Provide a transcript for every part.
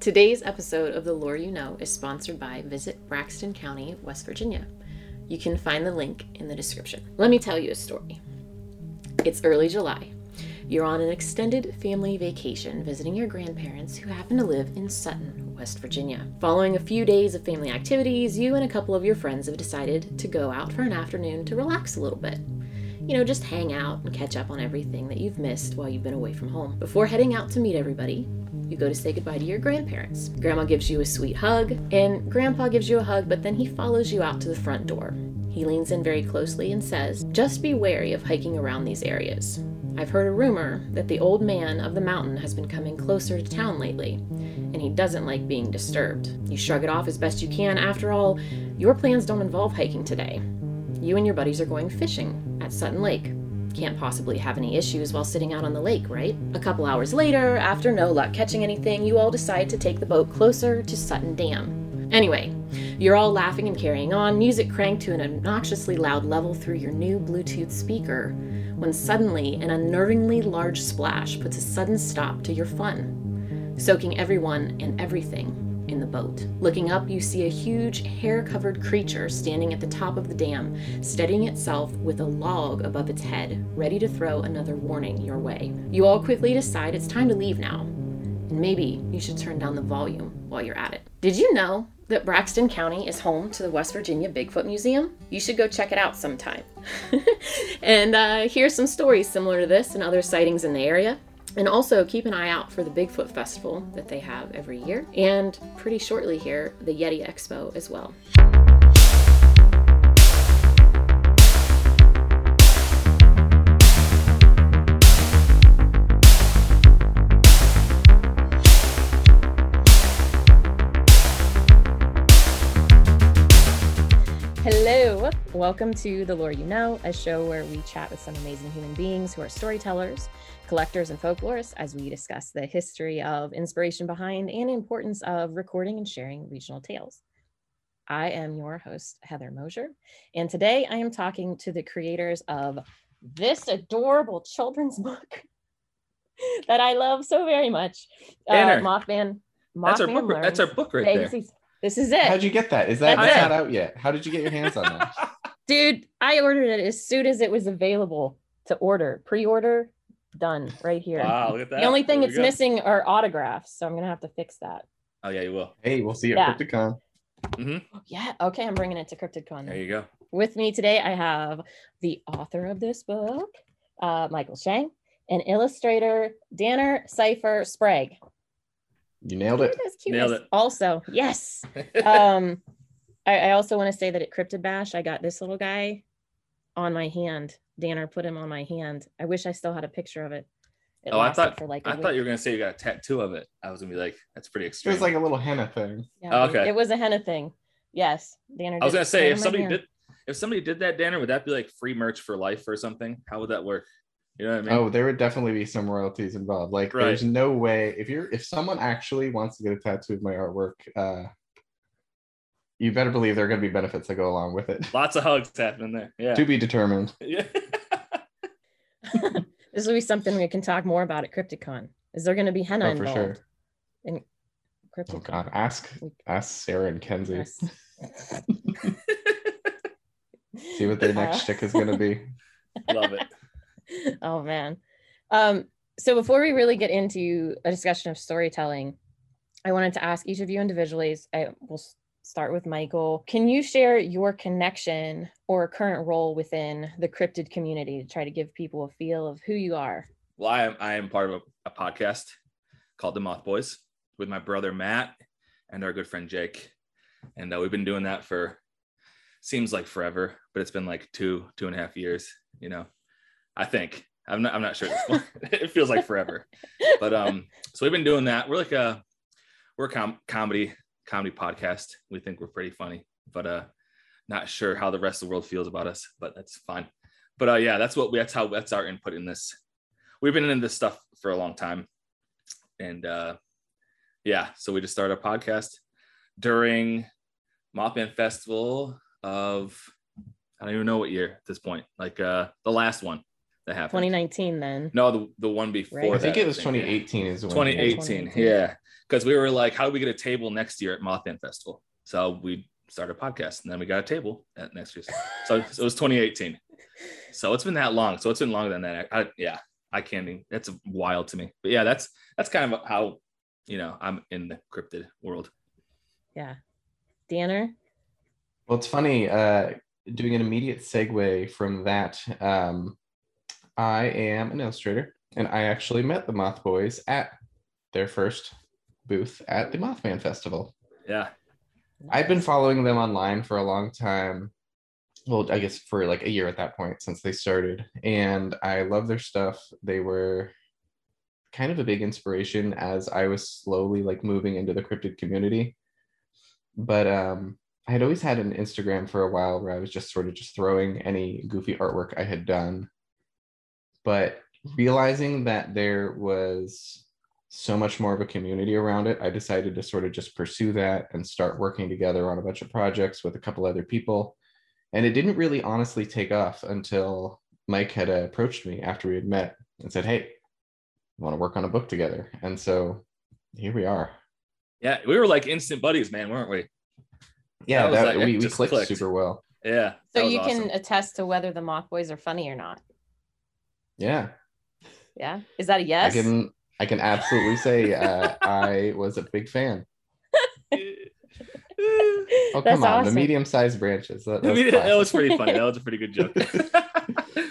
Today's episode of The Lore You Know is sponsored by Visit Braxton County, West Virginia. You can find the link in the description. Let me tell you a story. It's early July. You're on an extended family vacation visiting your grandparents who happen to live in Sutton, West Virginia. Following a few days of family activities, you and a couple of your friends have decided to go out for an afternoon to relax a little bit. You know, just hang out and catch up on everything that you've missed while you've been away from home. Before heading out to meet everybody, you go to say goodbye to your grandparents. Grandma gives you a sweet hug, and Grandpa gives you a hug, but then he follows you out to the front door. He leans in very closely and says, Just be wary of hiking around these areas. I've heard a rumor that the old man of the mountain has been coming closer to town lately, and he doesn't like being disturbed. You shrug it off as best you can. After all, your plans don't involve hiking today. You and your buddies are going fishing at Sutton Lake. Can't possibly have any issues while sitting out on the lake, right? A couple hours later, after no luck catching anything, you all decide to take the boat closer to Sutton Dam. Anyway, you're all laughing and carrying on, music cranked to an obnoxiously loud level through your new Bluetooth speaker, when suddenly an unnervingly large splash puts a sudden stop to your fun, soaking everyone and everything in the boat. Looking up, you see a huge, hair covered creature standing at the top of the dam, steadying itself with a log above its head, ready to throw another warning your way. You all quickly decide it's time to leave now, and maybe you should turn down the volume while you're at it. Did you know that Braxton County is home to the West Virginia Bigfoot Museum? You should go check it out sometime. and uh, here's some stories similar to this and other sightings in the area. And also keep an eye out for the Bigfoot Festival that they have every year, and pretty shortly here, the Yeti Expo as well. Hello, welcome to The Lore You Know, a show where we chat with some amazing human beings who are storytellers collectors and folklorists as we discuss the history of inspiration behind and importance of recording and sharing regional tales. I am your host, Heather Mosier, and today I am talking to the creators of this adorable children's book that I love so very much. Uh, Mothman. Mothman. That's our book. That's our book right there. This is it. How'd you get that? Is that not out yet? How did you get your hands on that? Dude, I ordered it as soon as it was available to order, pre-order done right here. Wow, look at that. The only thing it's missing are autographs, so I'm gonna have to fix that. Oh yeah, you will. Hey, we'll see you at CryptidCon. Mm-hmm. Yeah. Okay, I'm bringing it to CryptidCon. There you go. With me today, I have the author of this book, uh, Michael Schang, and illustrator Danner Seyffer-Sprague. You nailed it. Nailed it. Also, yes. um, I, I also want to say that at Cryptid Bash, I got this little guy on my hand Danner put him on my hand. I wish I still had a picture of it. it oh, I thought for like I week. thought you were gonna say you got a tattoo of it. I was gonna be like, that's pretty extreme. It was like a little henna thing. Yeah, oh, okay. It was a henna thing. Yes, Danner. I was gonna say if somebody did if somebody did that, Danner, would that be like free merch for life or something? How would that work? You know what I mean? Oh, there would definitely be some royalties involved. Like, right. there's no way if you're if someone actually wants to get a tattoo of my artwork, uh, you better believe there are going to be benefits that go along with it. Lots of hugs happening there. Yeah. To be determined. Yeah. this will be something we can talk more about at CryptidCon. Is there going to be henna oh, involved? For sure. In CryptidCon? Oh God, ask ask Sarah and Kenzie. Yes. See what their next uh, stick is going to be. Love it. Oh man. Um, so before we really get into a discussion of storytelling, I wanted to ask each of you individually. I will start with Michael. Can you share your connection or current role within the cryptid community to try to give people a feel of who you are? Well, I am, I am part of a, a podcast called The Moth Boys with my brother Matt and our good friend Jake. And uh, we've been doing that for seems like forever, but it's been like two, two and a half years, you know, I think. I'm not, I'm not sure. it feels like forever. But um, so we've been doing that. We're like a, we're a com- comedy comedy podcast. We think we're pretty funny, but uh, not sure how the rest of the world feels about us, but that's fine. But uh, yeah, that's what we, that's how that's our input in this. We've been in this stuff for a long time, and uh, yeah, so we just started a podcast during Mothman Festival of I don't even know what year at this point, like uh, the last one that happened. 2019 then. No, the, the one before. Right. I think that, it was 2018 is when 2018. 2018. Yeah. Because we were like, how do we get a table next year at Mothman Festival? So we started a podcast and then we got a table at next year's. So, so it was 2018. So it's been that long. So it's been longer than that. I, yeah, I can't even, that's wild to me. But yeah, that's that's kind of how, you know, I'm in the cryptid world. Yeah. Danner? Well, it's funny, uh, doing an immediate segue from that. Um, I am an illustrator, and I actually met the Moth Boys at their first booth at the Mothman Festival. Yeah. I've been following them online for a long time. Well, I guess for like a year at that point since they started. And I love their stuff. They were kind of a big inspiration as I was slowly like moving into the cryptid community. But um I had always had an Instagram for a while where I was just sort of just throwing any goofy artwork I had done. But realizing that there was so much more of a community around it, I decided to sort of just pursue that and start working together on a bunch of projects with a couple other people. And it didn't really honestly take off until Mike had approached me after we had met and said, Hey, want to work on a book together? And so here we are. Yeah. We were like instant buddies, man, weren't we? Yeah, That that, like- we, we clicked, clicked. super well. Yeah. So that was you can attest to whether the Moth Boys are funny or not. Yeah. Yeah. Is that a yes? I can I can absolutely say uh, I was a big fan. Oh That's come on, the medium-sized branches. That, I that's mean, that was pretty funny. That was a pretty good joke.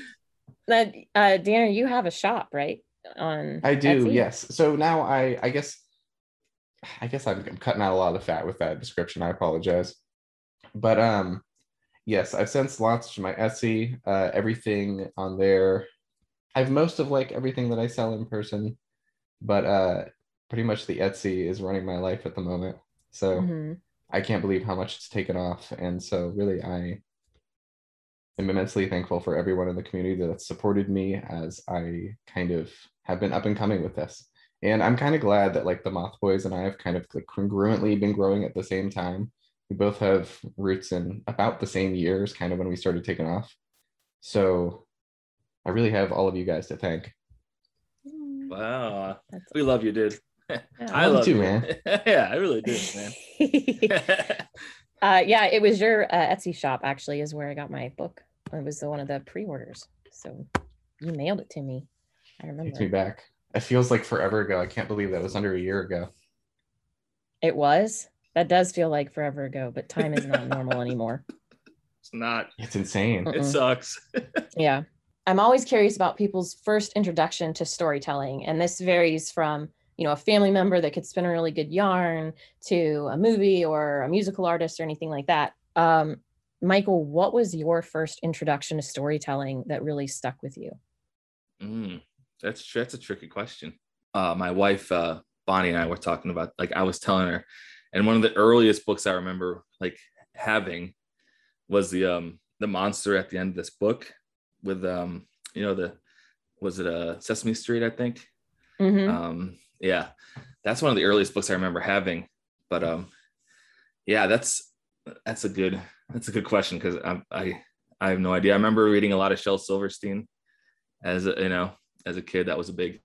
Now, uh, Danner, you have a shop, right? On I do, Etsy? yes. So now I I guess I guess I'm, I'm cutting out a lot of fat with that description. I apologize. But um yes, I've since launched my Etsy, uh everything on there. I've most of like everything that I sell in person, but uh pretty much the Etsy is running my life at the moment. So Mhm. I can't believe how much it's taken off. And so really I am immensely thankful for everyone in the community that's supported me as I kind of have been up and coming with this. And I'm kind of glad that like the Moth Boys and I have kind of like congruently been growing at the same time. We both have roots in about the same years, kind of when we started taking off. So I really have all of you guys to thank. wow. That's- We love you, dude. Yeah. I love you love too, you, man. yeah, I really do, man. uh, yeah, it was your uh, Etsy shop actually is where I got my book. It was the one of the pre-orders. So you mailed it to me. I Takes remember. me back. It feels like forever ago. I can't believe that was under a year ago. It was. That does feel like forever ago, but time is not normal anymore. it's not. It's insane. Mm. It sucks. Yeah. I'm always curious about people's first introduction to storytelling. And this varies from, you know, a family member that could spin a really good yarn to a movie or a musical artist or anything like that. Um, Michael, what was your first introduction to storytelling that really stuck with you? Mm, that's that's a tricky question. Uh, my wife uh, Bonnie and I were talking about like I was telling her, and one of the earliest books I remember like having was the um the monster at the end of this book with um you know the was it a uh, Sesame Street I think Mhm. um yeah that's one of the earliest books I remember having but um yeah that's that's a good that's a good question because I, I I have no idea I remember reading a lot of Shel Silverstein as a, you know as a kid that was a big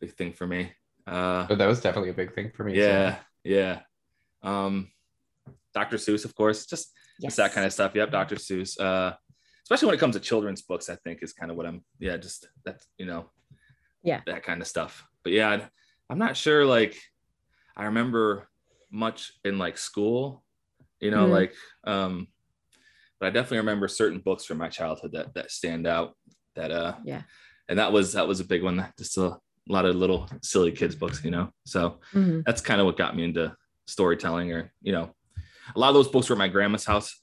big thing for me uh But that was definitely a big thing for me. so- yeah yeah um Dr. Seuss of course just just that kind of stuff yep Dr. Seuss uh especially when it comes to children's books I think is kind of what I'm yeah just that's you know Yeah. that kind of stuff but yeah I'm not sure like I remember much in like school you know Mhm. like um but I definitely remember certain books from my childhood that that stand out that uh Yeah. and that was that was a big one just a lot of little silly kids books you know so Mhm. that's kind of what got me into storytelling or you know a lot of those books were at my grandma's house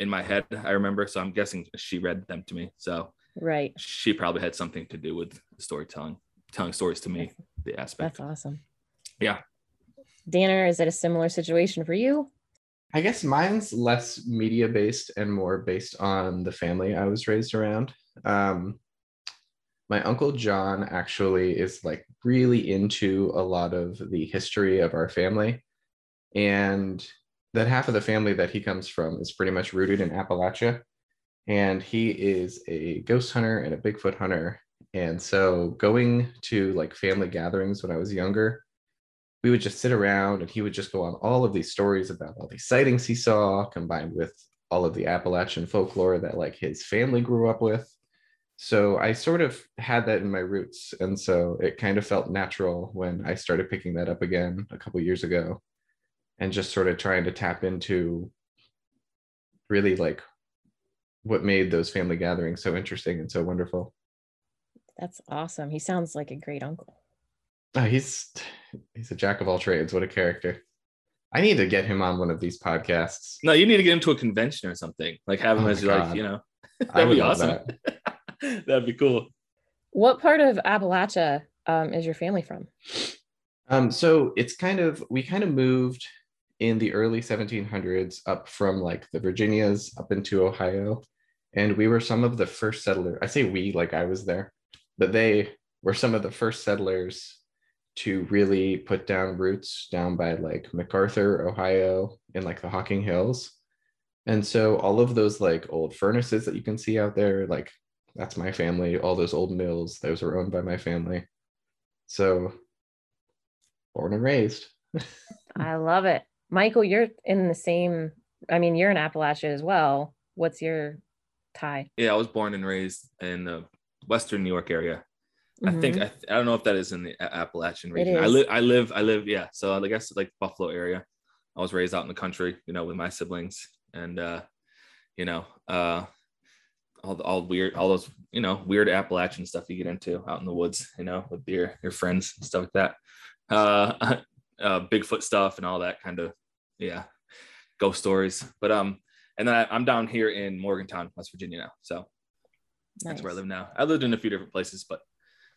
in my head i remember so i'm guessing she read them to me so Right. she probably had something to do with storytelling telling stories to me the aspect That's awesome. Yeah. Danner, is it a similar situation for you? I guess mine's less media based and more based on the family I was raised around. Um, my uncle John actually is like really into a lot of the history of our family. And that half of the family that he comes from is pretty much rooted in Appalachia. and he is a ghost hunter and a Bigfoot hunter. And so going to like family gatherings when I was younger, we would just sit around and he would just go on all of these stories about all these sightings he saw combined with all of the Appalachian folklore that like his family grew up with. So I sort of had that in my roots. And so it kind of felt natural when I started picking that up again a couple years ago and just sort of trying to tap into really like what made those family gatherings so interesting and so wonderful. That's awesome. He sounds like a great uncle. Oh, he's he's a jack of all trades. What a character. I need to get him on one of these podcasts. No, you need to get him to a convention or something. Like have him Oh as my like, you know, that'd would be love awesome. That'd be cool. What part of Appalachia um, is your family from? Um, so it's kind of we kind of moved in the early 1700s up from like the Virginias up into Ohio, and we were some of the first settlers. I say we like I was there, but they were some of the first settlers to really put down roots down by like McArthur, Ohio, in like the Hocking Hills. And so all of those like old furnaces that you can see out there, like that's my family. All those old mills, those were owned by my family. So born and raised. I love it. Michael, you're in the same, I mean, you're in Appalachia as well. What's your tie? Yeah, I was born and raised in the Western New York area. I think Mhm. I, I don't know if that is in the Appalachian region. I live I live I live yeah. So I guess like Buffalo area. I was raised out in the country, you know, with my siblings and uh you know, uh all the, all weird all those, you know, weird Appalachian stuff you get into out in the woods, you know, with your your friends and stuff like that. Uh uh Bigfoot stuff and all that kind of yeah, ghost stories. But um and then I, I'm down here in Morgantown, West Virginia now. So that's where I live now. I lived in a few different places, but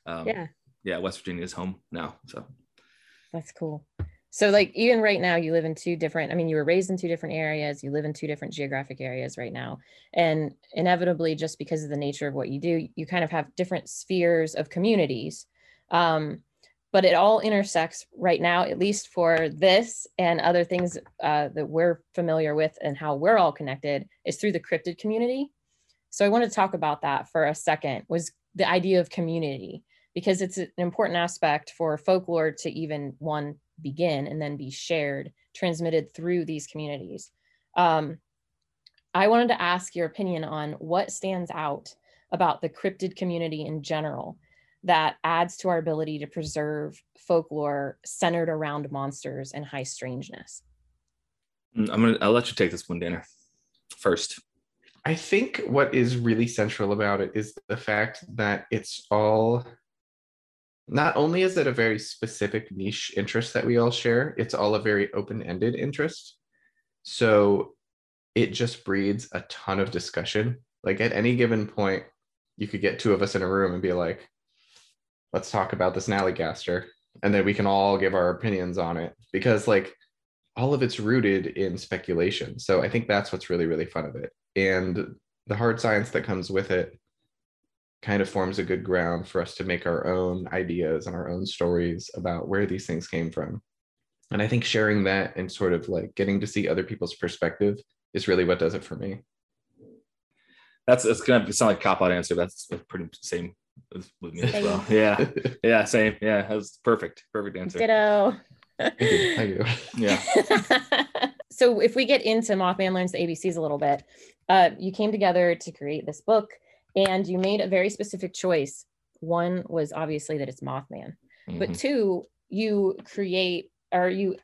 um, Yeah, yeah, West Virginia is home now. So that's cool. So, like, even right now, you live in two different, I mean, you were raised in two different areas, you live in two different geographic areas right now. And inevitably, just because of the nature of what you do, you kind of have different spheres of communities. Um, but it all intersects right now, at least for this and other things uh, that we're familiar with and how we're all connected is through the cryptid community. So I want to talk about that for a second was the idea of community because it's an important aspect for folklore to even one begin and then be shared, transmitted through these communities. Um, I wanted to ask your opinion on what stands out about the cryptid community in general that adds to our ability to preserve folklore centered around monsters and high strangeness. Mm, I'm gonna I'll let you take this one, Danner, first. I think what is really central about it is the fact that it's all not only is it a very specific niche interest that we all share, it's all a very open ended interest. So it just breeds a ton of discussion. Like at any given point, you could get two of us in a room and be like, let's talk about this Nallygaster. And then we can all give our opinions on it because, like, all of it's rooted in speculation. So I think that's what's really, really fun of it. And the hard science that comes with it kind of forms a good ground for us to make our own ideas and our own stories about where these things came from. And I think sharing that and sort of like getting to see other people's perspective is really what does it for me. That's it's gonna sound like a cop out answer. That's pretty same with, with me as well. Yeah, yeah, same. Yeah, that's perfect. Perfect answer. Ditto. Thank you. Thank you. Yeah. so if we get into Mothman Learns the ABCs a little bit, uh, you came together to create this book and you made a very specific choice. One was obviously that it's Mothman, but Mhm. two, you create or you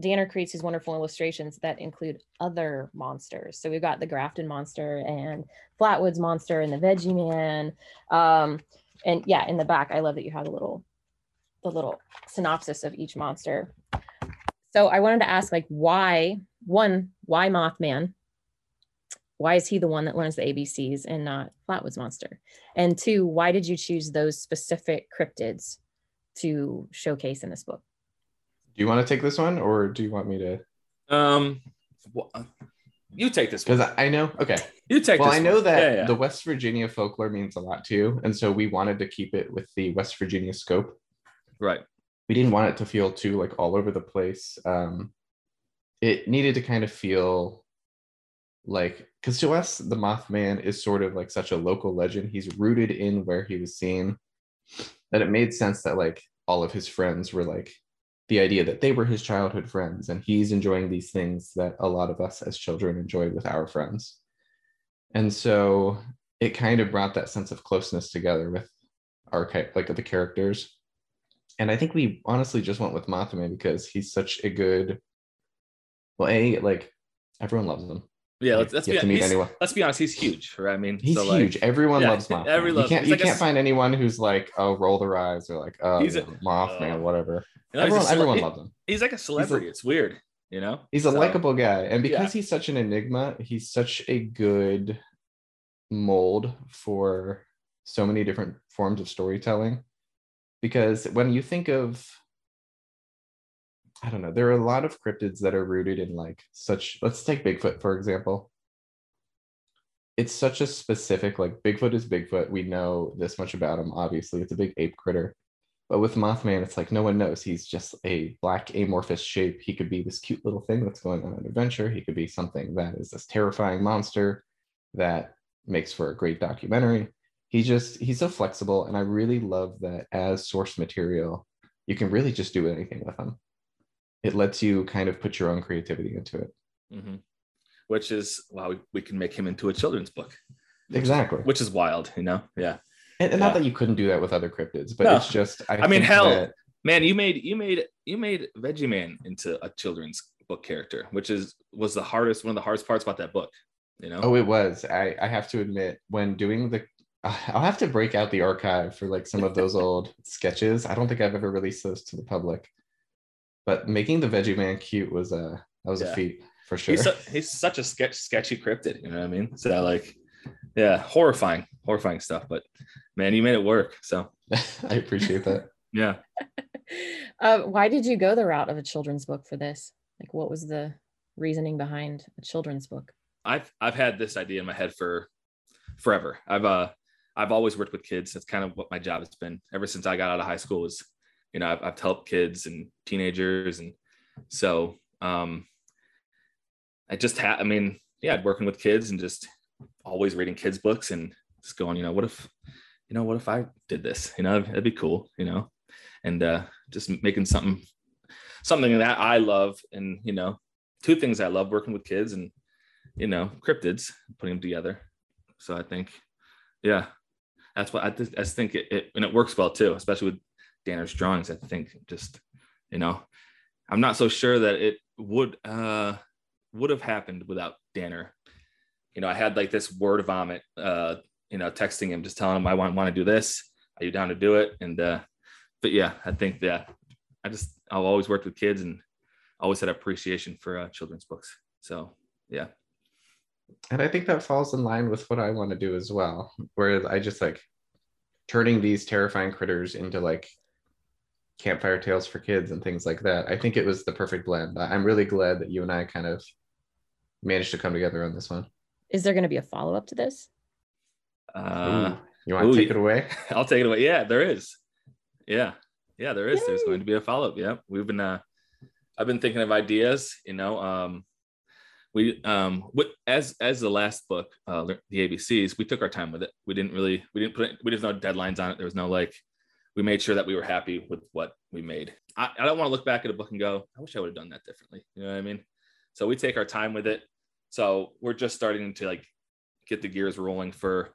Danner creates these wonderful illustrations that include other monsters. So we've got the Grafton monster and Flatwoods monster and the Veggie Man. Um, and yeah, in the back, I love that you have a little the little synopsis of each monster. So I wanted to ask, like, why one, why Mothman? Why is he the one that learns the ABCs and not Flatwoods Monster? And two, why did you choose those specific cryptids to showcase in this book? Do you want to take this one or do you want me to? Um, wh- you take this. Because I know, okay. You take. Well, I know one. that Yeah, yeah. the West Virginia folklore means a lot to you, And so we wanted to keep it with the West Virginia scope. right. we didn't want it to feel too like all over the place. Um, it needed to kind of feel like because to us the mothman is sort of like such a local legend he's rooted in where he was seen that it made sense that like all of his friends were like the idea that they were his childhood friends and he's enjoying these things that a lot of us as children enjoyed with our friends. And so it kind of brought that sense of closeness together with our like the characters. And i think we honestly just went with mothman because he's such a good well a like everyone loves him yeah, let's, let's, be, to meet anyone. let's be honest. He's huge, right? I mean, he's so huge. Like, everyone yeah, loves Mothman. every you loves- can't you like can't s- find anyone who's like, oh, roll their eyes or like, oh, He's a- Mothman, uh, whatever. you know, everyone, cele- everyone loves him. He's like a celebrity. it's weird, you know. He's a So, likable guy, and because yeah. he's such an enigma, he's such a good mold for so many different forms of storytelling. Because when you think of, I don't know, there are a lot of cryptids that are rooted in like such. Let's take Bigfoot for example. It's such a specific like Bigfoot is Bigfoot. We know this much about him. Obviously, it's a big ape critter. But with Mothman, it's like no one knows. He's just a black amorphous shape. He could be this cute little thing that's going on an adventure. He could be something that is this terrifying monster that makes for a great documentary. He just he's so flexible, and I really love that as source material, you can really just do anything with him. It lets you kind of put your own creativity into it. mhm. Which is wow, we, we can make him into a children's book, Exactly. which is wild, you know. Yeah, And, and not Yeah. that you couldn't do that with other cryptids, but No. it's just I, I mean, hell, that- man, you made you made you made Veggie Man into a children's book character, which is was the hardest one of the hardest parts about that book. You know. Oh, it was. I, I have to admit, when doing the, I'll have to break out the archive for like some of those old sketches. I don't think I've ever released those to the public, but making the Veggie Man cute was a that was Yeah. a feat for sure. He's, su- he's such a sketch sketchy cryptid, you know what I mean? So like, yeah, horrifying, horrifying stuff. But man, you made it work. So I appreciate that. yeah. Uh, why did you go the route of a children's book for this? Like, what was the reasoning behind a children's book? I've I've had this idea in my head for forever. I've uh I've always worked with kids. That's kind of what my job has been ever since I got out of high school. Is you know I've, I've helped kids and teenagers, and so um I just had. I mean, yeah, working with kids and just always reading kids books and just going, you know, what if you know what if I did this? You know, that'd be cool. You know, and uh just making something something that I love, and you know, two things I love working with kids and you know, cryptids, putting them together. So I think, yeah, that's what I, th- I think it, it, and it works well too, especially with Danner's drawings. I think just, you know, I'm not so sure that it would, uh, would have happened without Danner. You know, I had like this word vomit, uh, you know, texting him, just telling him I want, want to do this. Are you down to do it? And, uh, but yeah, I think that I just, I've always worked with kids and always had appreciation for uh, children's books. So yeah. and I think that falls in line with what I want to do as well. where I just like turning these terrifying critters into like campfire tales for kids and things like that. I think it was the perfect blend. I- I'm really glad that you and I kind of managed to come together on this one. Is there going to be a follow up to this? Uh, Ooh, you want to take it away? I'll take it away. Yeah, there is. Yeah. Yeah, there is. There's going to be a follow-up. Yeah. We've been uh I've been thinking of ideas, you know. Um we um what as as the last book, uh the ABCs, we took our time with it. We didn't really we didn't put it, we didn't no deadlines on it. There was no like we made sure that we were happy with what we made. I, I don't want to look back at a book and go, I wish I would have done that differently. You know what I mean? So we take our time with it. So we're just starting to like get the gears rolling for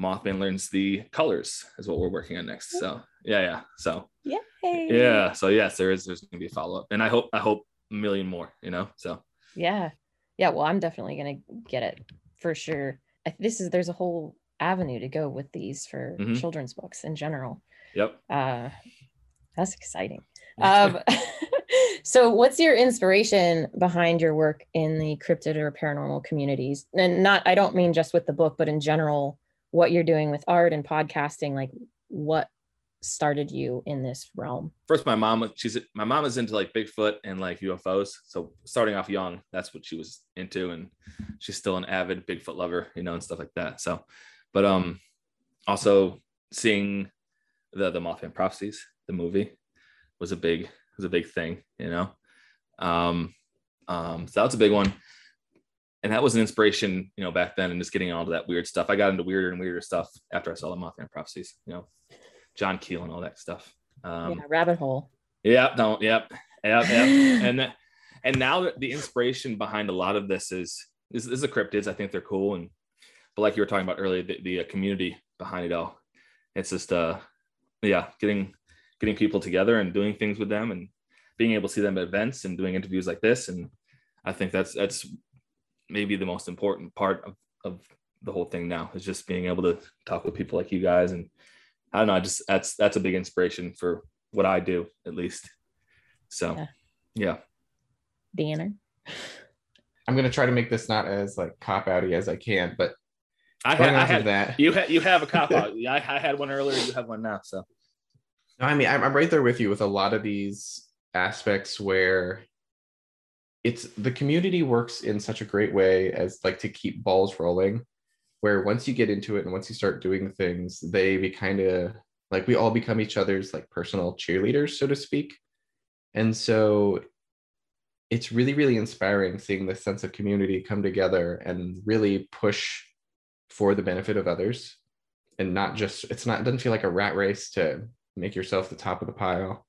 Mothman learns the colors is what we're working on next. So yeah, yeah. So Yay! yeah. So yes, there is there's gonna be a follow-up. And I hope I hope a million more, you know. So Yeah. Yeah. Well, I'm definitely going to get it for sure. This is, there's a whole avenue to go with these for Mhm. children's books in general. Yep. Uh, that's exciting. Um, so, what's your inspiration behind your work in the cryptid or paranormal communities? And not, I don't mean just with the book, but in general, what you're doing with art and podcasting. Like, what started you in this realm? First my mom she's my mom is into like Bigfoot and like UFOs. So starting off young, that's what she was into. And she's still an avid Bigfoot lover, you know, and stuff like that. So but um also seeing the the Mothman prophecies, the movie was a big was a big thing, you know. Um um so that's a big one. and that was an inspiration, you know, back then and just getting onto that weird stuff. I got into weirder and weirder stuff after I saw the Mothman prophecies, you know, John Keel and all that stuff. Um, yeah, rabbit hole. yeah, no, yep, yep, yep. and that, and now the inspiration behind a lot of this is this, this is the cryptids. I think they're cool, and but like you were talking about earlier, the, the uh, community behind it all. It's just uh, yeah, getting getting people together and doing things with them, and being able to see them at events and doing interviews like this, and I think that's that's maybe the most important part of, of the whole thing now is just being able to talk with people like you guys and I don't know, I just that's that's a big inspiration for what I do at least. So Yeah. yeah. Danner. I'm gonna try to make this not as like cop outy as I can, but I going had, I on had that. you had you have a cop out. I, I had one earlier, you have one now. So No, I mean, I'm, I'm right there with you with a lot of these aspects where it's the community works in such a great way as like to keep balls rolling. Where once you get into it and once you start doing things, they be kind of like we all become each other's like personal cheerleaders, so to speak. And so it's really, really inspiring seeing this sense of community come together and really push for the benefit of others and not just it's not it doesn't feel like a rat race to make yourself the top of the pile.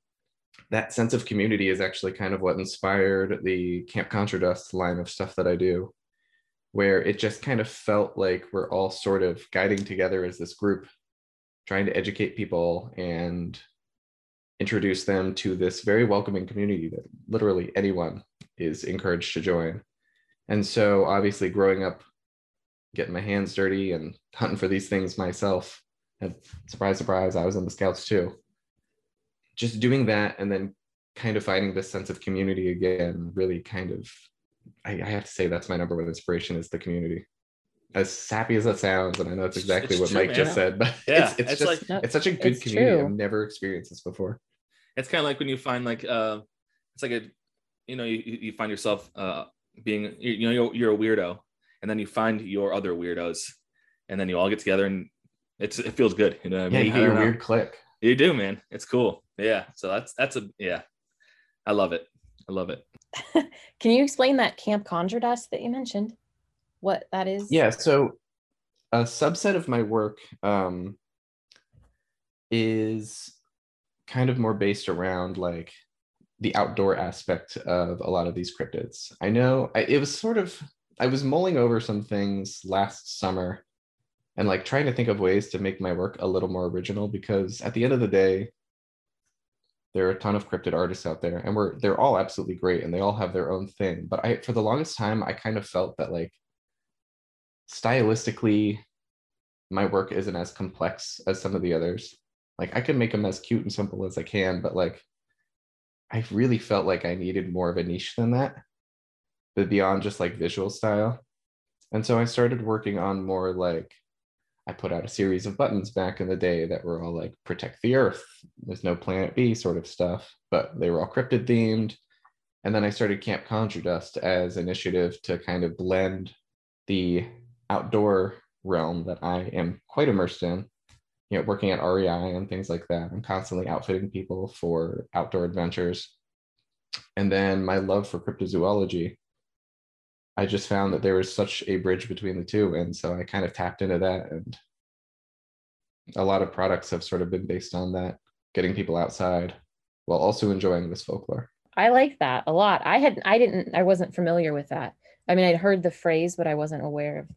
That sense of community is actually kind of what inspired the Camp Conjure Dust line of stuff that I do, where it just kind of felt like we're all sort of guiding together as this group, trying to educate people and introduce them to this very welcoming community that literally anyone is encouraged to join. And so, obviously, growing up, getting my hands dirty and hunting for these things myself, and surprise, surprise, I was in the scouts too. Just doing that and then kind of finding this sense of community again, really kind of, I, I have to say that's my number one inspiration is the community. As sappy as that sounds, and I know it's It's- exactly it's what true, Mike man. just said, but Yeah, it's, it's, it's just like- it's such a good community. true. I've never experienced this before. it's kind of like when you find like uh it's like a you know you, you find yourself uh being you you know you're, you're a weirdo and then you find your other weirdos and then you all get together and it's it feels good you know what I Yeah, mean you I get your weird click. you do man it's cool yeah so that's that's a yeah i love it i love it Can you explain that Camp Conjure Dust that you mentioned? What that is? Yeah, so a subset of my work um, is kind of more based around like the outdoor aspect of a lot of these cryptids. I know I, it was sort of, I was mulling over some things last summer and like trying to think of ways to make my work a little more original because at the end of the day, there are a ton of cryptid artists out there and we're they're all absolutely great and they all have their own thing. But I for the longest time I kind of felt that like stylistically my work isn't as complex as some of the others like i can make them as cute and simple as i can but like i really felt like i needed more of a niche than that but beyond just like visual style and so i started working on more like i put out a series of buttons back in the day that were all like protect the earth there's no planet b sort of stuff but they were all cryptid themed and then i started camp conjure dust as initiative to kind of blend the outdoor realm that I am quite immersed in. You know, working at REI and things like that. I'm constantly outfitting people for outdoor adventures. And then my love for cryptozoology. I just found that there was such a bridge between the two. And so I kind of tapped into that. And a lot of products have sort of been based on that, getting people outside while also enjoying this folklore. I like that a lot. I had I didn't I wasn't familiar with that. I mean, I'd heard the phrase, but I wasn't aware of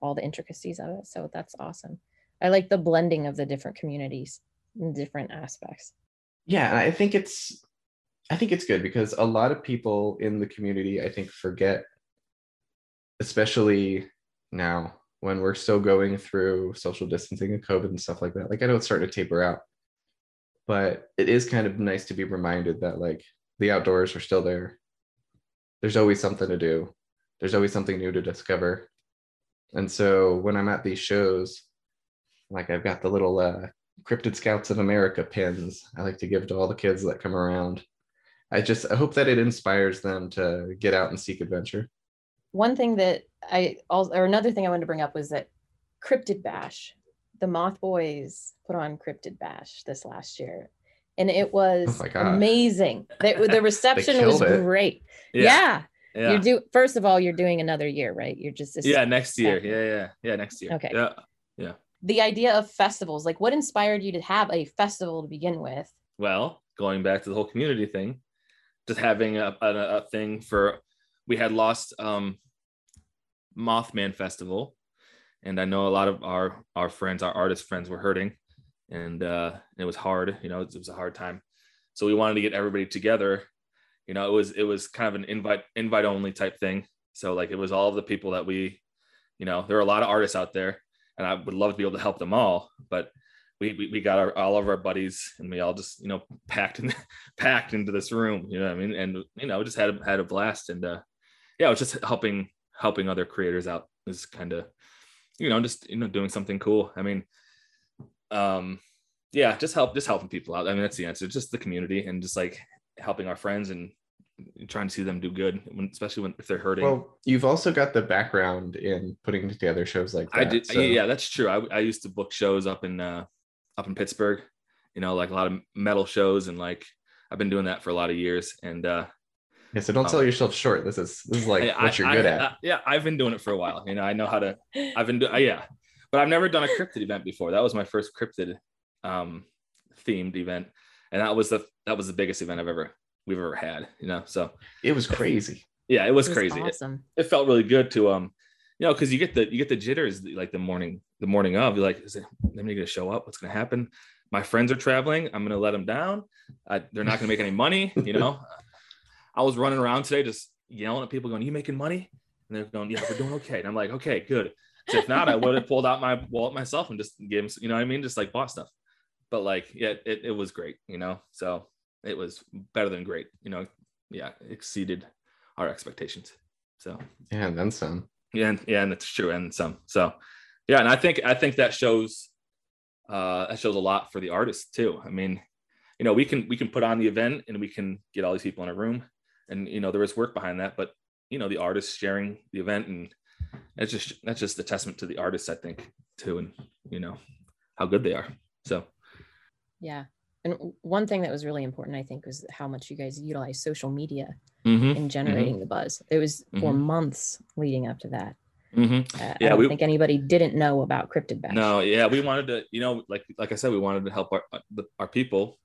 all the intricacies of it. So that's awesome. I like the blending of the different communities and different aspects. yeah i think it's i think it's good because a lot of people in the community i think forget especially now when we're still going through social distancing and covid and stuff like that like i know it's starting to taper out but it is kind of nice to be reminded that like the outdoors are still there there's always something to do there's always something new to discover and so when i'm at these shows like i've got the little uh, Cryptid Scouts of America pins I like to give to all the kids that come around. I just I hope that it inspires them to get out and seek adventure. One thing that I also, or another thing I wanted to bring up was that Cryptid Bash, the Moth Boys put on Cryptid Bash this last year, and it was Oh amazing. The, the reception was it. great. Yeah. Yeah. You're do first of all, you're doing another year, right? You're just yeah, next year. Yeah, yeah, yeah, next year. Okay. Yeah, yeah. the idea of festivals. Like, what inspired you to have a festival to begin with? Well, going back to the whole community thing, just having a, a, a thing for we had lost um Mothman Festival, and I know a lot of our our friends, our artist friends, were hurting, and uh, it was hard. You know, it, was a hard time. So we wanted to get everybody together. You know, it was it was kind of an invite invite only type thing. So like it was all of the people that we, you know, there are a lot of artists out there, and I would love to be able to help them all, but we, we, we got our, all of our buddies and we all just you know packed in packed into this room you know what i mean and you know just had a, had a blast and uh yeah it was just helping helping other creators out is kind of you know just you know doing something cool i mean um yeah just help just helping people out i mean that's the answer just the community and just like helping our friends and trying to see them do good when, especially when if they're hurting Well, you've also got the background in putting together shows like that. I did. so- Yeah, that's true. I, I used to book shows up in uh, up in Pittsburgh. You know, like a lot of metal shows, and like I've been doing that for a lot of years. And uh, Yeah, so don't Um, sell yourself short. This is this is like I- what you're I- good I- at. I- yeah, I've been doing it for a while. You know, I know how to. I've been doing. Yeah, but I've never done a cryptid event before. That was my first cryptid um, themed event, and that was the that was the biggest event I've ever we've ever had. You know, so it was crazy. yeah, it was It was crazy. It- Awesome. it felt really good to um you know because you get the you get the jitters like the morning the morning of you're like is it anybody gonna show up what's gonna happen my friends are traveling i'm gonna let them down I, they're not gonna make any money you know i was running around today just yelling at people going you making money? And they're going yeah we're doing okay. And i'm like okay good. If not i would have pulled out my wallet myself and just gave them you know what i mean? Just like bought stuff. But like yeah it, it was great you know? So it was better than great you know? Yeah exceeded our expectations. So Yeah, and then some. yeah, and, yeah, and it's true, and some. So, yeah, and I think I think that shows uh, that shows a lot for the artists too. I mean, you know, we can we can put on the event and we can get all these people in a room, and you know, there was work behind that, but you know, the artists sharing the event, and it's just that's just a testament to the artists, I think, too, and you know, how good they are. So, Yeah. And one thing that was really important, I think, was how much you guys utilize social media mhm, in generating the buzz. It was for Mhm. months leading up to that. Uh, I don't we- think anybody didn't know about Cryptid Bash. No, yeah, we wanted to, you know, like like I said, we wanted to help our uh, our people.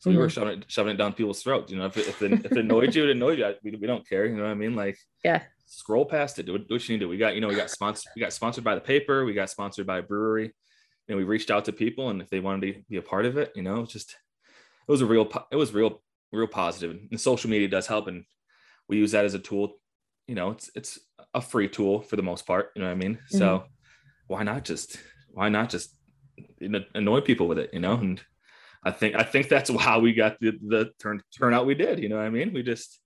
So we were mm-hmm. shoving it, shoving it down people's throats. You know, if it, if it, if it annoyed you, it annoyed you. We, we don't care. You know what I mean? Like, Yeah. scroll past it. Do what, do what you need to do. We got, you know, we got sponsored. We got sponsored by the paper. We got sponsored by a brewery. And we reached out to people, and if they wanted to be a part of it, you know, just it was a real, it was real, real positive. And social media does help, and we use that as a tool. You know, it's it's a free tool for the most part. You know what I mean? So mm-hmm. why not just why not just annoy people with it? You know, and I think I think that's how we got the the turn turnout we did. You know what I mean? We just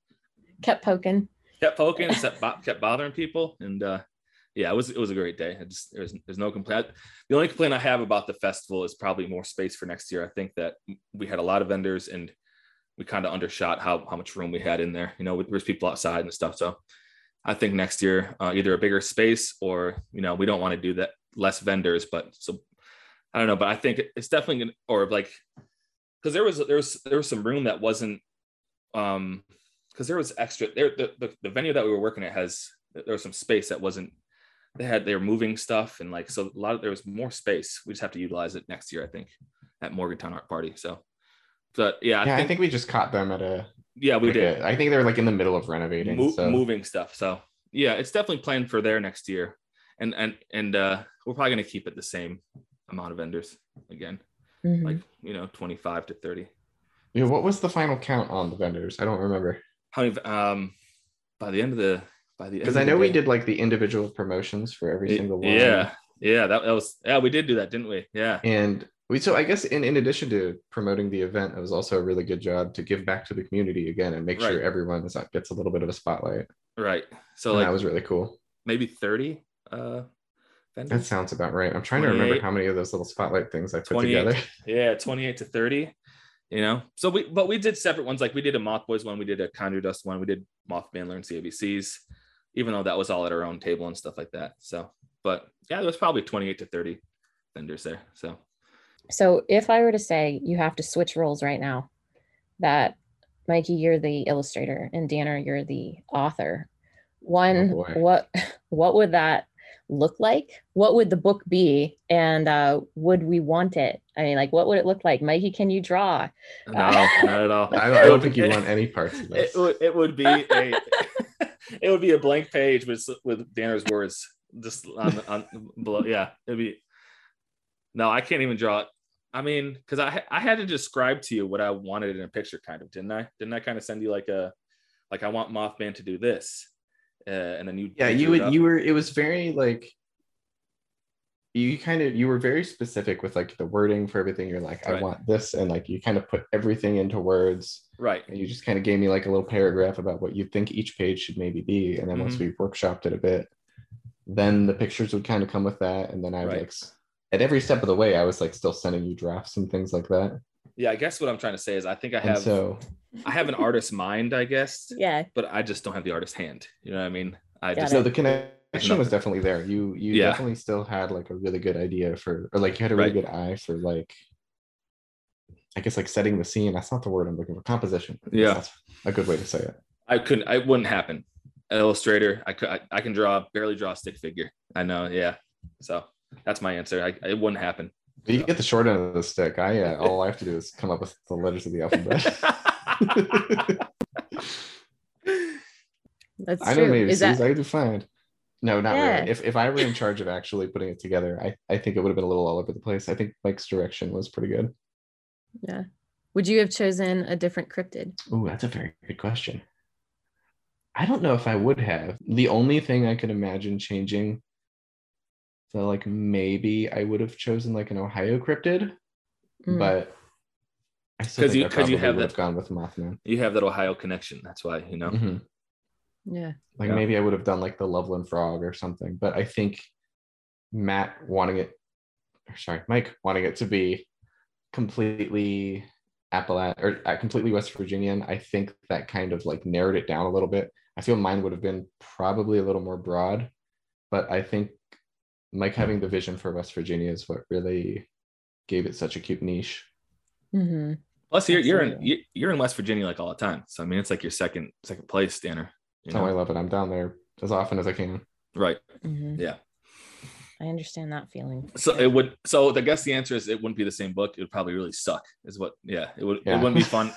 Kept poking. kept poking, kept, bo- kept bothering people, and uh, yeah, it was it was a great day. I just there's there's no complaint. The only complaint I have about the festival is probably more space for next year. I think that we had a lot of vendors and we kind of undershot how how much room we had in there. You know, there's people outside and stuff. So I think next year uh, either a bigger space or you know we don't want to do that less vendors, but so I don't know. But I think it's definitely gonna or like because there was there was there was some room that wasn't um because there was extra there the, the, the venue that we were working at has there was some space that wasn't they had they were moving stuff and like so a lot of there was more space we just have to utilize it next year i think at morgantown art party so but yeah i, yeah, think, I think we just caught them at a. yeah we like did a- I think they're like in the middle of renovating. Mo- so moving stuff so yeah it's definitely planned for there next year and and and uh we're probably going to keep it the same amount of vendors again Mhm. like you know 25 to 30 yeah, what was the final count on the vendors? I don't remember how many um by the end of the by the end because I the know we did like the individual promotions for every Y- single one. yeah yeah that, that was yeah we did do that didn't we yeah And we so I guess in, in addition to promoting the event, it was also a really good job to give back to the community again and make sure everyone is, gets a little bit of a spotlight. right so like that was really cool. maybe 30 uh That sounds about right. I'm trying to remember how many of those little spotlight things I put together. yeah 28 to 30 you know? So we but we did separate ones. Like we did a moth boys one we did a conjure dust one we did mothman learn ABCs even though that was all at our own table and stuff like that. So but yeah there was probably 28 to 30 vendors there so. So if I were to say you have to switch roles right now, that Mikey, you're the illustrator and Danner, you're the author, One, Oh, what what would that look like? What would the book be? And uh, would we want it? I mean, like, what would it look like? Mikey, can you draw? No, not at all. I don't, I don't think you want any parts of this. It would, it would be a it would be a blank page with with Danner's words just on on below. Yeah, it'd be. No, I can't even draw it. I mean, because I I had to describe to you what I wanted in a picture, kind of, didn't I? Didn't I kind of send you like a like I want Mothman to do this, uh, and then you yeah you would you were it was very like you kind of you were very specific with like the wording for everything. You're like i want this and like you kind of put everything into words. Right. And you just kind of gave me like a little paragraph about what you think each page should maybe be. And then once Mm-hmm. we workshopped it a bit then the pictures would kind of come with that. And then i Right. like at every step of the way i was like still sending you drafts and things like that yeah. I guess what I'm trying to say is I think I and have so I have an artist's mind, I guess, Yeah. but I just don't have the artist hand. You know what I mean? I Got just so the connection was definitely there you you Yeah. definitely still had like a really good idea for or like you had a really Right. good eye for like i guess like setting the scene that's not the word i'm looking for composition Yeah. that's a good way to say it I couldn't. I wouldn't happen. An illustrator. I could. I, I can draw. Barely draw a stick figure. I know. Yeah. So that's my answer. I, it wouldn't happen. You get the short end of the stick i uh, all i have to do is come up with the letters of the alphabet That's i know true. maybe Is that i do fine no not Yeah. really if, if i were in charge of actually putting it together i i think it would have been a little all over the place i think mike's direction was pretty good yeah? Would you have chosen a different cryptid? Ooh, that's a very good question. I don't know if I would have. The only thing I could imagine changing, so like maybe I would have chosen like an Ohio cryptid, Mm. but I still 'Cause think you- I 'cause you have would that- have gone with Mothman. you have that Ohio connection. That's why you know. Mhm. Yeah. Like Yeah. maybe I would have done like the Loveland Frog or something, but I think Matt wanting it, or sorry, Mike wanting it to be completely Appalachia or uh, completely West Virginian, I think that kind of like narrowed it down a little bit. I feel mine would have been probably a little more broad, but I think Mike having the vision for West Virginia is what really gave it such a cute niche. hmm Plus, you're you're in you- you're in West Virginia like all the time. So I mean, it's like your second second place, Danner. You That's how I love it. I'm down there as often as I can. Right. hmm Yeah. I understand that feeling. So it would. So I guess the answer is it wouldn't be the same book. It would probably really suck. Is what? Yeah. It would. Yeah. It wouldn't be fun.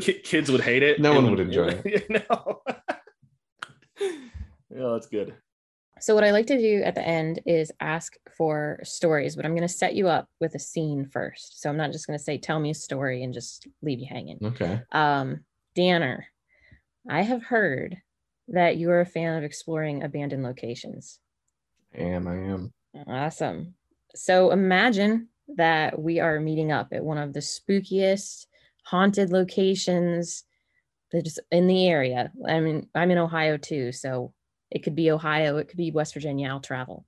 Kids would hate it. No one would wouldn't- enjoy it. no. yeah, that's good. So what I like to do at the end is ask for stories, but I'm going to set you up with a scene first. So I'm not just going to say tell me a story and just leave you hanging. Okay. Um, Danner, I have heard that you are a fan of exploring abandoned locations. I am. I am. Awesome. So imagine that we are meeting up at one of the spookiest haunted locations that's in the area. I mean, I'm in Ohio too, so it could be Ohio, it could be West Virginia. I'll travel.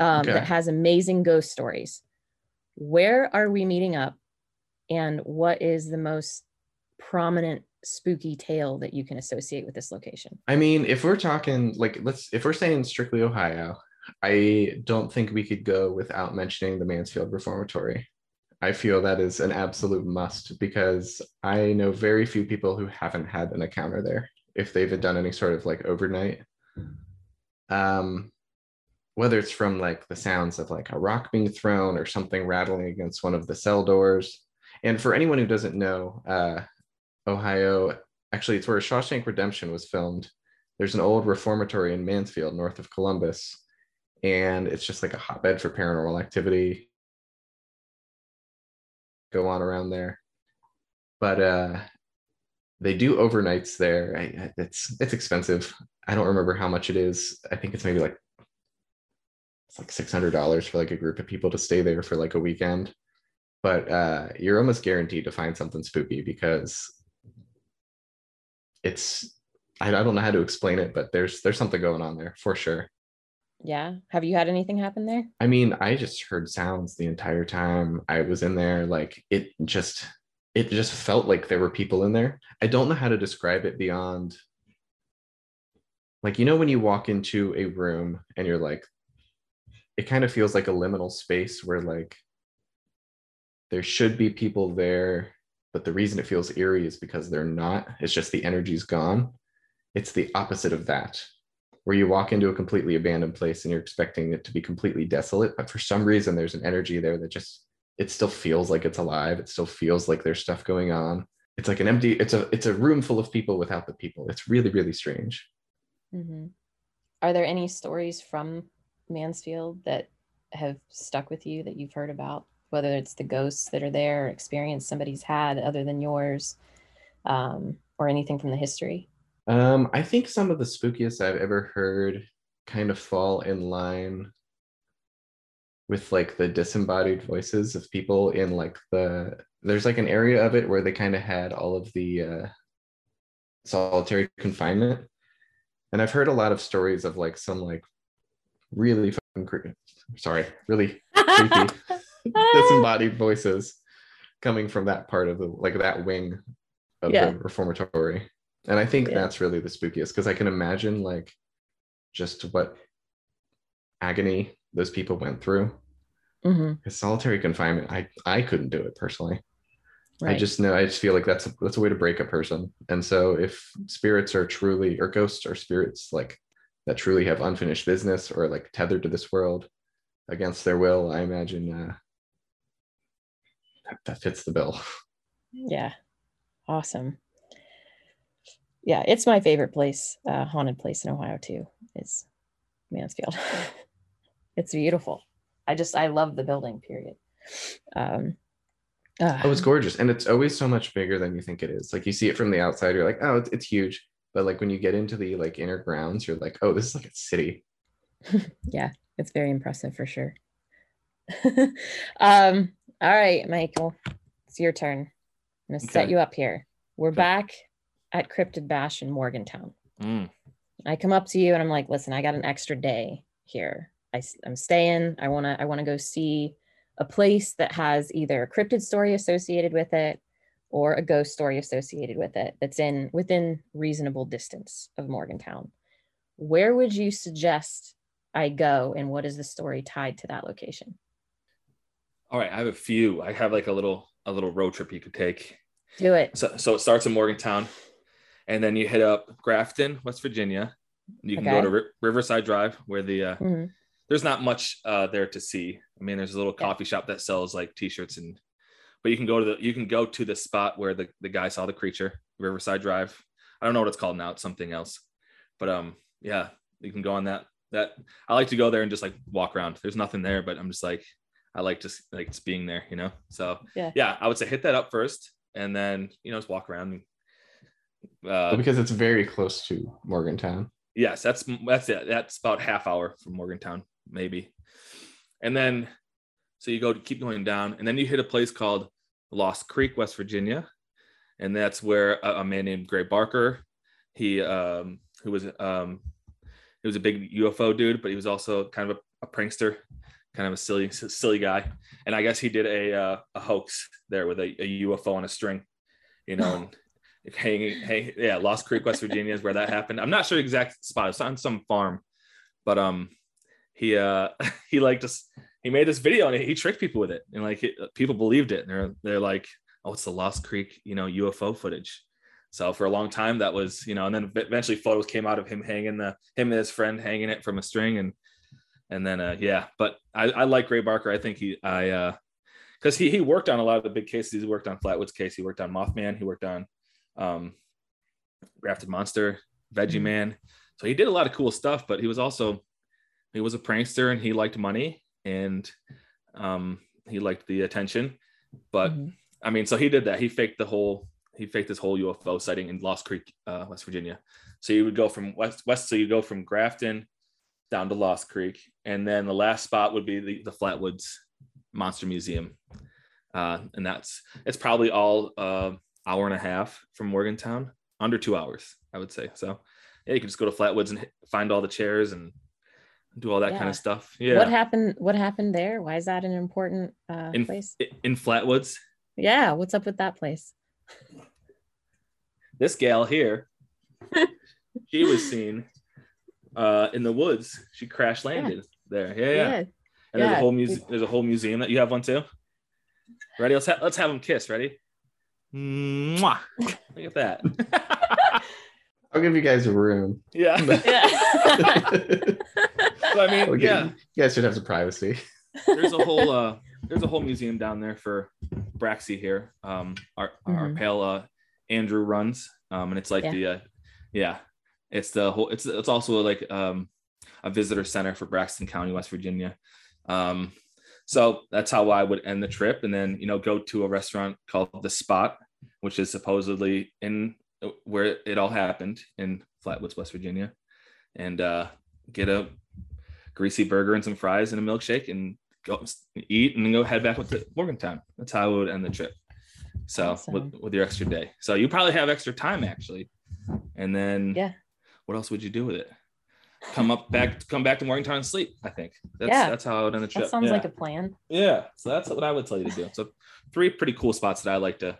Um, Okay. That has amazing ghost stories. Where are we meeting up, and what is the most prominent spooky tale that you can associate with this location? I mean, if we're talking like let's if we're saying strictly Ohio, I don't think we could go without mentioning the Mansfield Reformatory. I feel that is an absolute must because I know very few people who haven't had an encounter there if they've done any sort of like overnight. Um whether it's from like the sounds of like a rock being thrown or something rattling against one of the cell doors. And for anyone who doesn't know, uh Ohio actually it's where Shawshank Redemption was filmed. There's an old reformatory in Mansfield, north of Columbus, and it's just like a hotbed for paranormal activity. Go on around there, but uh, they do overnights there. I, it's it's expensive. I don't remember how much it is. I think it's maybe like it's like six hundred dollars for like a group of people to stay there for like a weekend. But uh, you're almost guaranteed to find something spooky because it's I, I don't know how to explain it, but there's there's something going on there for sure. Yeah. Have you had anything happen there? I mean, I just heard sounds the entire time I was in there. Like it just it just felt like there were people in there. I don't know how to describe it beyond like you know when you walk into a room and you're like it kind of feels like a liminal space where like there should be people there, but the reason it feels eerie is because they're not. It's just the energy's gone. It's the opposite of that. where you walk into a completely abandoned place and you're expecting it to be completely desolate, but for some reason there's an energy there that just it still feels like it's alive. It still feels like there's stuff going on. It's like an empty. It's a it's a room full of people without the people. It's really really strange. Mm-hmm. Are there any stories from Mansfield that have stuck with you that you've heard about? Whether it's the ghosts that are there, experience somebody's had other than yours, um, or anything from the history. Um, I think some of the spookiest I've ever heard kind of fall in line with like the disembodied voices of people in like the there's like an area of it where they kind of had all of the uh, solitary confinement and i've heard a lot of stories of like some like really fucking cre- sorry really creepy disembodied voices coming from that part of the like that wing of Yeah. the reformatory and i think Yeah. that's really the spookiest because i can imagine like just what agony those people went through Mhm, because solitary confinement i i couldn't do it personally right. i just know i just feel like that's a, that's a way to break a person and so if spirits are truly or ghosts or spirits like that truly have unfinished business or like tethered to this world against their will i imagine uh that, that fits the bill Yeah. Awesome. Yeah, it's my favorite place, uh, haunted place in Ohio too, is Mansfield. it's beautiful. I just I love the building, period. Um uh, oh it's gorgeous and it's always so much bigger than you think it is like you see it from the outside you're like oh it's, it's huge but like when you get into the like inner grounds you're like oh this is like a city yeah, it's very impressive for sure. um, all right, Michael, it's your turn. I'm gonna set you up here. We're Okay. back at Cryptid Bash in Morgantown. Mm. I come up to you and I'm like, listen, I got an extra day here. I, am staying. I want to, I want to go see a place that has either a cryptid story associated with it or a ghost story associated with it that's in within reasonable distance of Morgantown. Where would you suggest I go and what is the story tied to that location? All right, I have a few. I have like a little a little road trip you could take. Do it. So so it starts in Morgantown, and then you hit up Grafton, West Virginia. You can Okay. go to Ri- Riverside Drive, where the uh, Mhm. There's not much uh, there to see. I mean, there's a little Yeah. coffee shop that sells like t-shirts and, but you can go to the you can go to the spot where the the guy saw the creature, Riverside Drive. I don't know what it's called now. It's something else, but um yeah, you can go on that. That I like to go there and just like walk around. There's nothing there, but I'm just like I like just like just being there, you know. So Yeah. yeah, I would say hit that up first, and then you know just walk around. And, Well, uh, because it's very close to morgantown yes, that's that's it. That's about half hour from Morgantown, maybe. And then so you go keep going down, and then you hit a place called Lost Creek, West Virginia, and that's where a, a man named Gray Barker, he um who was um he was a big UFO dude, but he was also kind of a, a prankster, kind of a silly silly guy, and I guess he did a uh, a hoax there with a, a UFO on a string, you know, and hanging, hang, yeah, Lost Creek, West Virginia is where that happened. I'm not sure exact spot. It's on some farm, but um, he uh he like just he made this video and he tricked people with it, and like it, people believed it. And they're they're like, oh, it's the Lost Creek, you know, UFO footage. So for a long time, that was you know, and then eventually photos came out of him hanging the him and his friend hanging it from a string, and and then uh yeah, but I I like Gray Barker. I think he I uh because he he worked on a lot of the big cases. He worked on Flatwoods case. He worked on Mothman. He worked on um, Grafton Monster, Veggie Mhm. Man. So he did a lot of cool stuff, but he was also he was a prankster and he liked money and um, he liked the attention. But Mhm. I mean, so he did that. He faked the whole he faked this whole UFO sighting in Lost Creek, uh, West Virginia. So you would go from west west. So you go from Grafton down to Lost Creek, and then the last spot would be the, the Flatwoods Monster Museum, uh, and that's it's probably all uh, hour and a half from Morgantown, under two hours, I would say. So yeah, you can just go to Flatwoods and find all the chairs and do all that kind of stuff. Yeah, What happened? What happened there? Why is that an important uh, in place? in Flatwoods, Yeah, what's up with that place? this gal here, she was seen uh, in the woods. She crash landed there. Yeah, yeah. And there's a whole museum. There's a whole museum that you have one too. Ready? Let's ha- let's have them kiss. Ready? Mwah. Look at that. I'll give you guys a room. Yeah. Yeah. But I mean, We'll yeah. You guys should have some privacy. there's a whole uh there's a whole museum down there for Braxy here. Um our our Mhm. pal uh Andrew runs. Um and it's like Yeah. the uh yeah, it's the whole it's it's also like um a visitor center for Braxton County, West Virginia. Um so that's how I would end the trip and then you know go to a restaurant called The Spot, which is supposedly in where it all happened in Flatwoods, West Virginia, and uh get a greasy burger and some fries and a milkshake and go eat and then go head back to Morgantown. That's how I would end the trip. So Awesome. with, with your extra day. So you probably have extra time actually. And then Yeah. what else would you do with it? Come up back, come back to Morgantown and sleep. I think that's Yeah. that's how I would end the trip. That sounds yeah. like a plan. yeah. So that's what I would tell you to do. So three pretty cool spots that I like to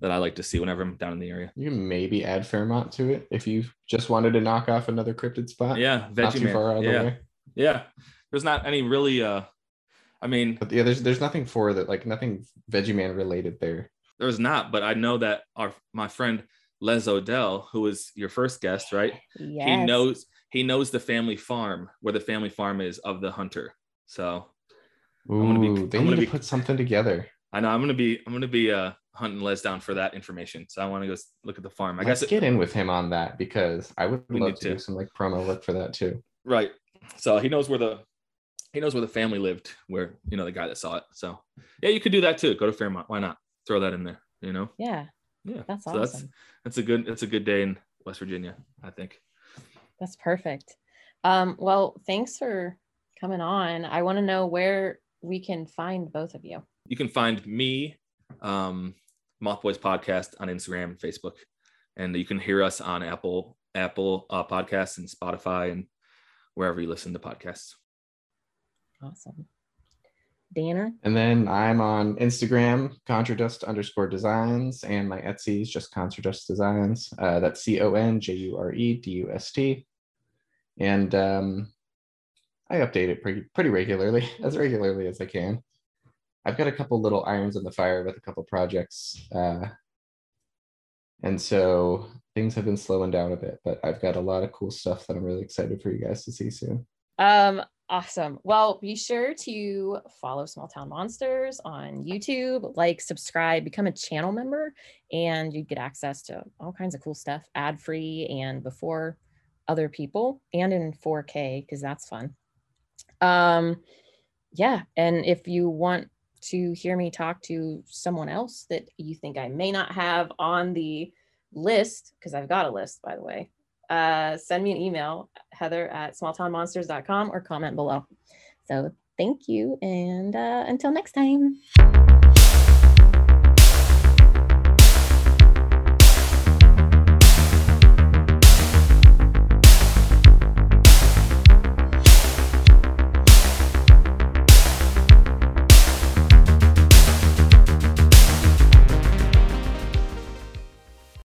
that I like to see whenever I'm down in the area. You can maybe add Fairmont to it if you just wanted to knock off another cryptid spot. Yeah, Not too far out of yeah, the way. yeah. There's not any really. uh I mean, But yeah, there's there's nothing for that, like nothing Veggie Man related there. There's not, but I know that our my friend Les Odell, who was your first guest, right? Yes. He knows he knows the family farm where the family farm is of the hunter. So Ooh, gonna be- they I'm need gonna to be- put something together. I know I'm gonna be I'm gonna be uh hunting Les down for that information. So I want to go look at the farm. I Let's guess it, get in with him on that because I would love to, to. do some like promo work for that too. right. So he knows where the he knows where the family lived, where you know the guy that saw it. So yeah, you could do that too. Go to Fairmont. Why not? Throw that in there. You know. Yeah, Yeah. that's so awesome. that's that's a good that's a good day in West Virginia. I think. That's perfect. Um, well, thanks for coming on. I want to know where we can find both of you. you can find me um moth boys podcast on instagram and facebook and you can hear us on apple apple uh, podcasts and spotify and wherever you listen to podcasts Awesome. Danner. And then I'm on Instagram, Conjure Dust underscore designs, and my Etsy is just Conjure Dust Designs. Uh, that's C O N J U R E D U S T. And um, I update it pretty pretty regularly, as regularly as I can. I've got a couple little irons in the fire with a couple projects. Uh, and so things have been slowing down a bit, but I've got a lot of cool stuff that I'm really excited for you guys to see soon. Um, awesome. Well, be sure to follow Small Town Monsters on YouTube, like, subscribe, become a channel member, and you get access to all kinds of cool stuff, ad free and before other people, and in 4K because that's fun. Um, yeah, and if you want to hear me talk to someone else that you think I may not have on the list, because I've got a list, by the way, uh, send me an email, heather at smalltownmonsters.com or comment below. So thank you. And uh, until next time.